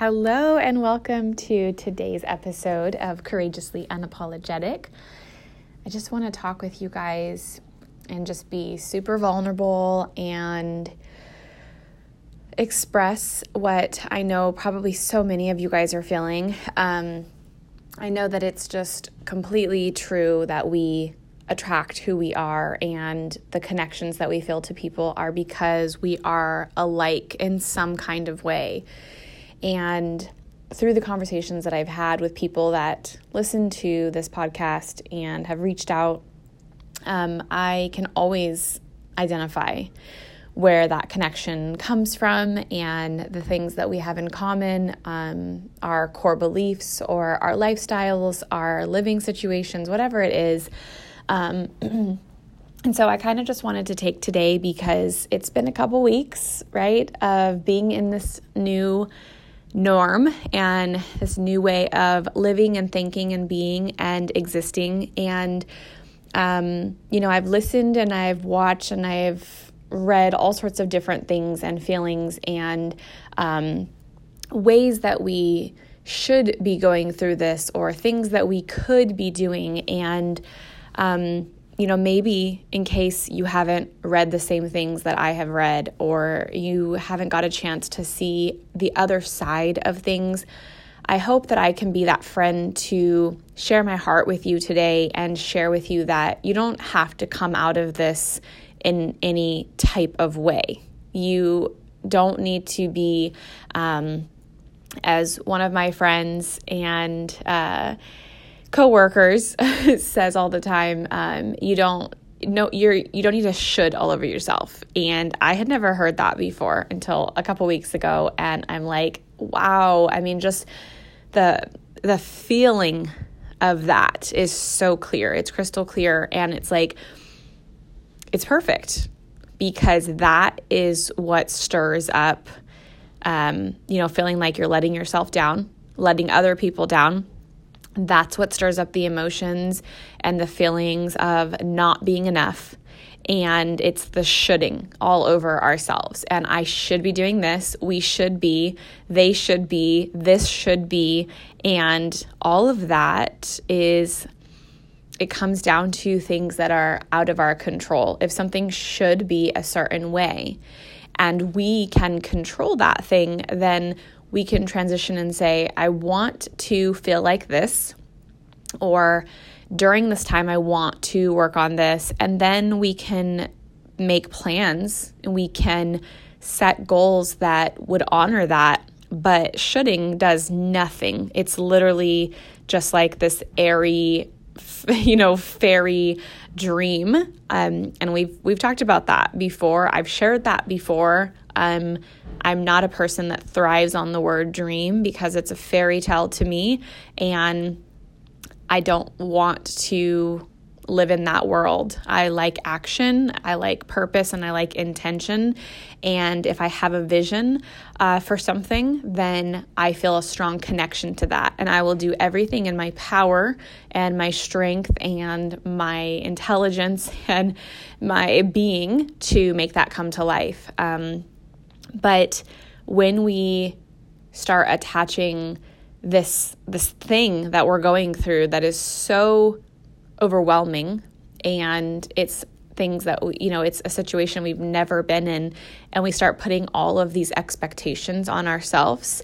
Hello, and welcome to today's episode of Courageously Unapologetic. I just want to talk with you guys and just be super vulnerable and express what I know probably so many of you guys are feeling. Um, I know that it's just completely true that we attract who we are and the connections that we feel to people are because we are alike in some kind of way. And through the conversations that I've had with people that listen to this podcast and have reached out, um, I can always identify where that connection comes from and the things that we have in common, um, our core beliefs or our lifestyles, our living situations, whatever it is. Um, and so I kind of just wanted to take today because it's been a couple weeks, right, of being in this new norm and this new way of living and thinking and being and existing. And, um, you know, I've listened and I've watched and I've read all sorts of different things and feelings and um, ways that we should be going through this or things that we could be doing. And, um, you know, maybe in case you haven't read the same things that I have read or you haven't got a chance to see the other side of things, I hope that I can be that friend to share my heart with you today and share with you that you don't have to come out of this in any type of way. You don't need to be, um, as one of my friends and, uh, coworkers says all the time, um, you don't no you're you don't need to should all over yourself. And i had never heard that before until a couple weeks ago. And i'm like wow. I mean just the the feeling of that is so clear. It's crystal clear. And it's like it's perfect because that is what stirs up um, you know feeling like you're letting yourself down letting other people down that's what stirs up the emotions and the feelings of not being enough. And it's the shoulding all over ourselves. And I should be doing this. We should be. They should be. This should be. And all of that is, it comes down to things that are out of our control. If something should be a certain way and we can control that thing, then we can transition and say, I want to feel like this, or during this time, I want to work on this. And then we can make plans, and we can set goals that would honor that. But shoulding does nothing. It's literally just like this airy, you know, fairy dream. Um, and we've we've talked about that before. I've shared that before. Um, I'm not a person that thrives on the word dream because it's a fairy tale to me. And I don't want to live in that world. I like action, I like purpose, and I like intention. And if I have a vision uh, for something, then I feel a strong connection to that. And I will do everything in my power and my strength and my intelligence and my being to make that come to life. Um, but when we start attaching this this thing that we're going through that is so overwhelming and it's things that you know it's a situation we've never been in and we start putting all of these expectations on ourselves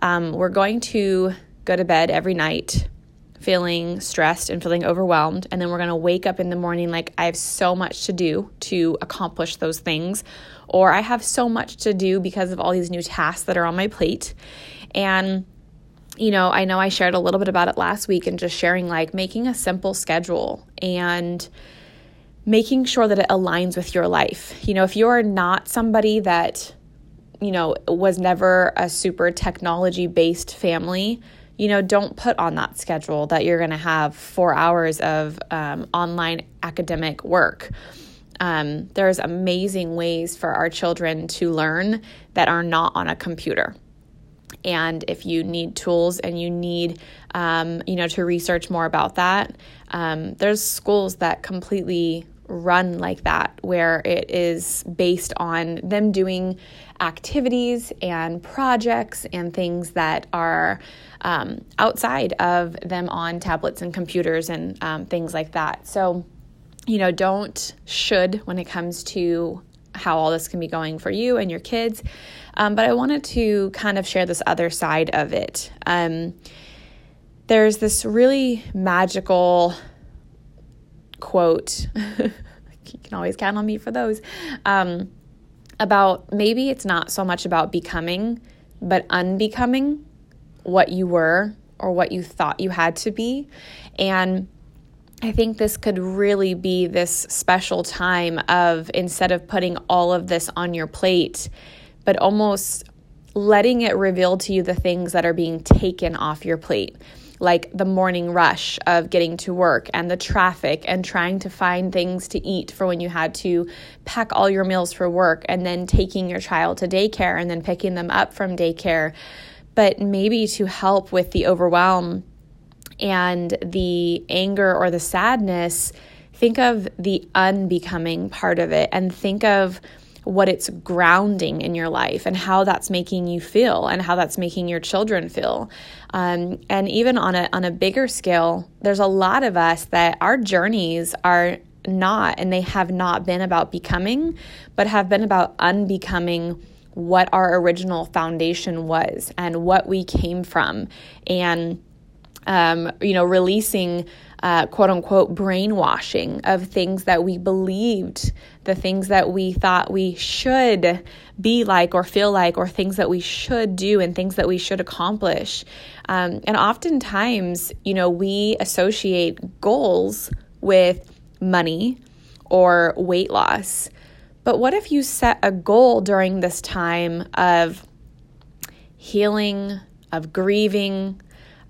um, we're going to go to bed every night feeling stressed and feeling overwhelmed. And then we're going to wake up in the morning like I have so much to do to accomplish those things, or I have so much to do because of all these new tasks that are on my plate. And you know, I know I shared a little bit about it last week and just sharing like making a simple schedule and making sure that it aligns with your life. You know, if you're not somebody that, you know, was never a super technology based family, you know, don't put on that schedule that you're going to have four hours of um, online academic work. Um, there's amazing ways for our children to learn that are not on a computer. And if you need tools and you need, um, you know, to research more about that, um, there's schools that completely run like that, where it is based on them doing activities and projects and things that are um, outside of them on tablets and computers and um, things like that. So, you know, don't should when it comes to how all this can be going for you and your kids. Um, but I wanted to kind of share this other side of it. Um, there's this really magical quote. you can always count on me for those. Um, about maybe it's not so much about becoming, but unbecoming what you were or what you thought you had to be. And I think this could really be this special time of instead of putting all of this on your plate, but almost letting it reveal to you the things that are being taken off your plate like the morning rush of getting to work and the traffic and trying to find things to eat for when you had to pack all your meals for work and then taking your child to daycare and then picking them up from daycare. But maybe to help with the overwhelm and the anger or the sadness, think of the unbecoming part of it and think of what it's grounding in your life and how that's making you feel and how that's making your children feel. Um, and even on a on a bigger scale, there's a lot of us that our journeys are not and they have not been about becoming, but have been about unbecoming what our original foundation was and what we came from and um, you know releasing uh, quote unquote brainwashing of things that we believed, the things that we thought we should be like or feel like, or things that we should do and things that we should accomplish. Um, and oftentimes, you know, we associate goals with money or weight loss. But what if you set a goal during this time of healing, of grieving,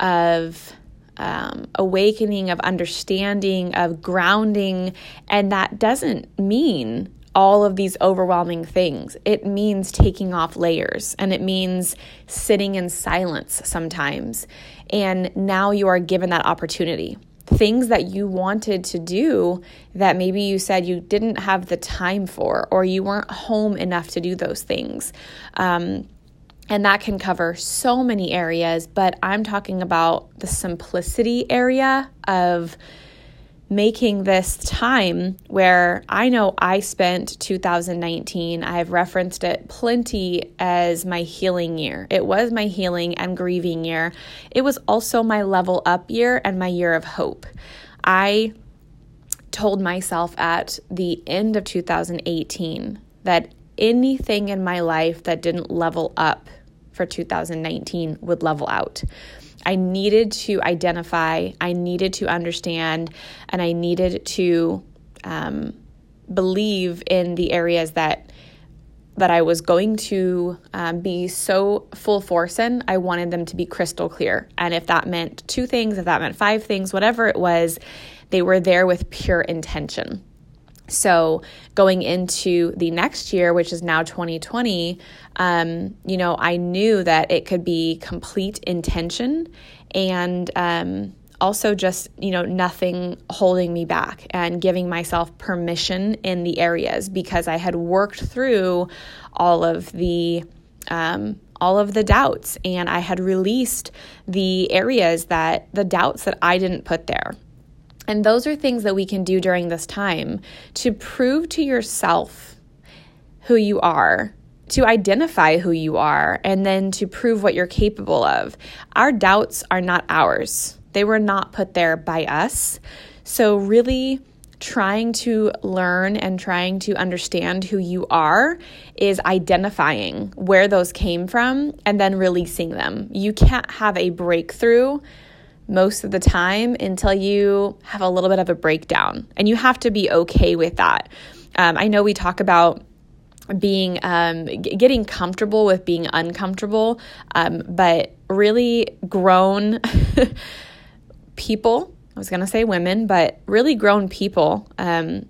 of um, awakening, of understanding, of grounding. And that doesn't mean all of these overwhelming things. It means taking off layers and it means sitting in silence sometimes. And now you are given that opportunity. Things that you wanted to do that maybe you said you didn't have the time for, or you weren't home enough to do those things. Um, and that can cover so many areas, but I'm talking about the simplicity area of making this time where I know I spent 2019, I've referenced it plenty as my healing year. It was my healing and grieving year. It was also my level up year and my year of hope. I told myself at the end of 2018 that anything in my life that didn't level up for 2019 would level out. I needed to identify, I needed to understand, and I needed to um, believe in the areas that that I was going to um, be so full force in, I wanted them to be crystal clear. And if that meant two things, if that meant five things, whatever it was, they were there with pure intention. So, going into the next year, which is now 2020, um, you know, I knew that it could be complete intention and um, also just, you know, nothing holding me back and giving myself permission in the areas because I had worked through all of the. Um, all of the doubts, and I had released the areas that the doubts that I didn't put there. And those are things that we can do during this time to prove to yourself who you are, to identify who you are, and then to prove what you're capable of. Our doubts are not ours, they were not put there by us. So, really, trying to learn and trying to understand who you are is identifying where those came from and then releasing them. You can't have a breakthrough most of the time until you have a little bit of a breakdown. And you have to be okay with that. Um, I know we talk about being um, g- getting comfortable with being uncomfortable, um, but really grown people. I was going to say women, but really grown people. Um,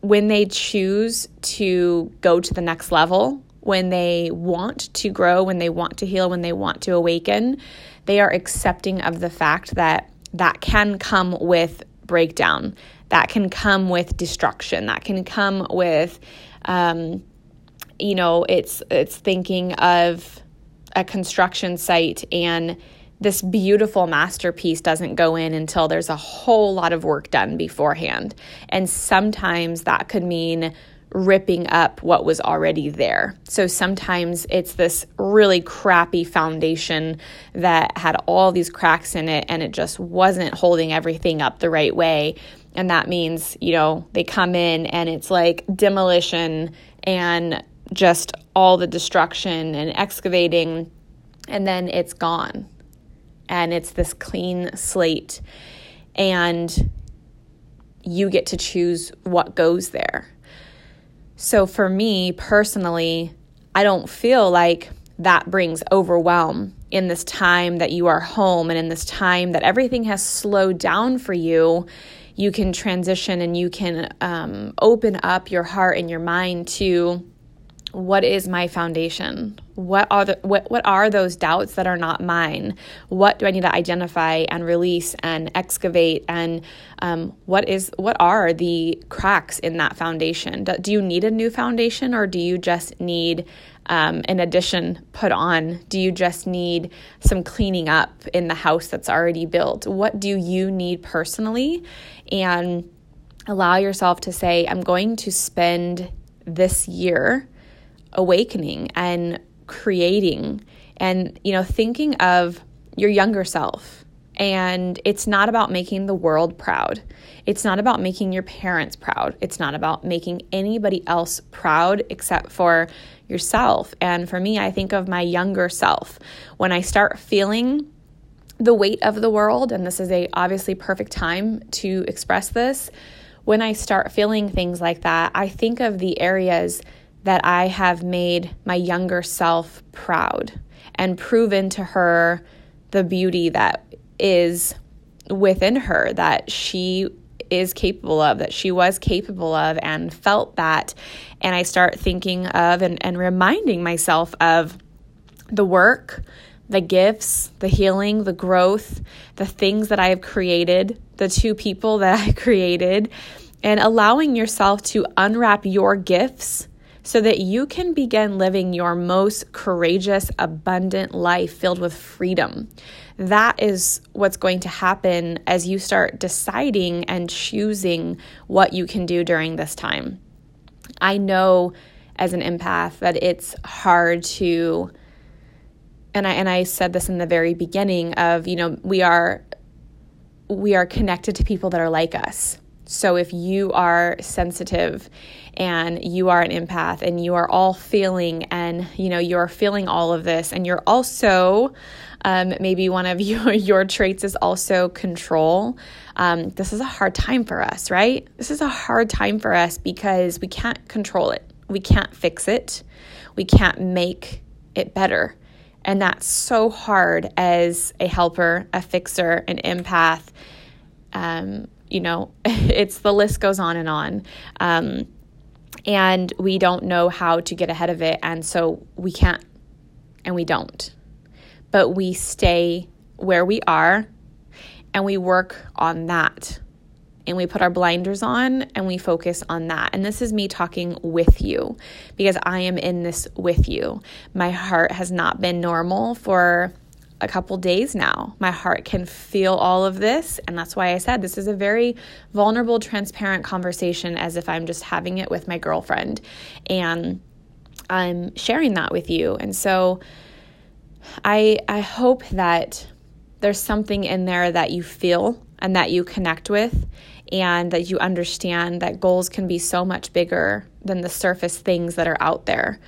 when they choose to go to the next level, when they want to grow, when they want to heal, when they want to awaken, they are accepting of the fact that that can come with breakdown, that can come with destruction, that can come with, um, you know, it's it's thinking of a construction site and this beautiful masterpiece doesn't go in until there's a whole lot of work done beforehand. And sometimes that could mean ripping up what was already there. So sometimes it's this really crappy foundation that had all these cracks in it and it just wasn't holding everything up the right way. And that means, you know, they come in and it's like demolition and just all the destruction and excavating, and then it's gone. And it's this clean slate. And you get to choose what goes there. So for me personally, I don't feel like that brings overwhelm in this time that you are home and in this time that everything has slowed down for you. You can transition and you can um, open up your heart and your mind to what is my foundation? What are the what, what are those doubts that are not mine? What do i need to identify and release and excavate? And um, what is what are the cracks in that foundation? Do, do, you need a new foundation or do you just need um, an addition put on? Do you just need some cleaning up in the house that's already built? What do you need personally? And allow yourself to say i'm going to spend this year awakening and creating and you know thinking of your younger self. And it's not about making the world proud. It's not about making your parents proud. It's not about making anybody else proud except for yourself. And for me i think of my younger self. When i start feeling the weight of the world and this is a obviously perfect time to express this when i start feeling things like that i think of the areas that I have made my younger self proud and proven to her the beauty that is within her that she is capable of, that she was capable of, and felt that. And I start thinking of and, and reminding myself of the work, the gifts, the healing, the growth, the things that I have created, the two people that I created, and allowing yourself to unwrap your gifts so that you can begin living your most courageous, abundant life filled with freedom. That is what's going to happen as you start deciding and choosing what you can do during this time. I know as an empath that it's hard to and I and I said this in the very beginning of, you know, we are we are connected to people that are like us. So if you are sensitive and you are an empath and you are all feeling and you know you're feeling all of this and you're also um, maybe one of your, your traits is also control. Um, this is a hard time for us, right? This is a hard time for us because we can't control it. We can't fix it. We can't make it better. And that's so hard as a helper, a fixer, an empath. Um, you know, it's the list goes on and on. And we don't know how to get ahead of it. And so we can't and we don't. But we stay where we are and we work on that. And we put our blinders on and we focus on that. And this is me talking with you because I am in this with you. My heart has not been normal for a couple days now. My heart can feel all of this. And that's why I said this is a very vulnerable, transparent conversation as if I'm just having it with my girlfriend. And I'm sharing that with you. And so I, I hope that there's something in there that you feel and that you connect with and that you understand that goals can be so much bigger than the surface things that are out there.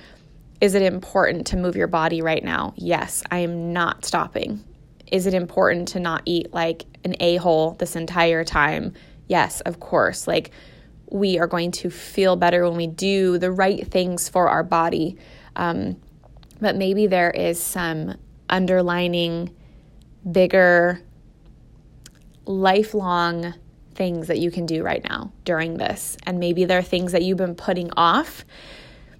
Is it important to move your body right now? Yes, I am not stopping. Is it important to not eat like an a hole this entire time? Yes, of course. Like, we are going to feel better when we do the right things for our body. Um, but maybe there is some underlining, bigger, lifelong things that you can do right now during this. And maybe there are things that you've been putting off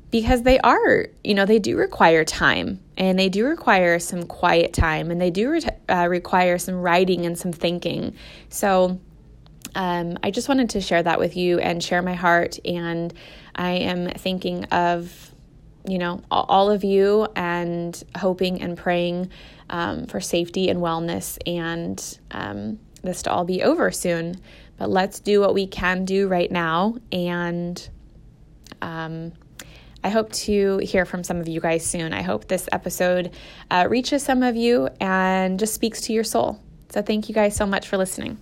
because they are, you know, they do require time and they do require some quiet time and they do re- uh, require some writing and some thinking. So, um, I just wanted to share that with you and share my heart. And I am thinking of you know, all of you and hoping and praying um, for safety and wellness and um, this to all be over soon. But let's do what we can do right now. And um, I hope to hear from some of you guys soon. I hope this episode uh, reaches some of you and just speaks to your soul. So, thank you guys so much for listening.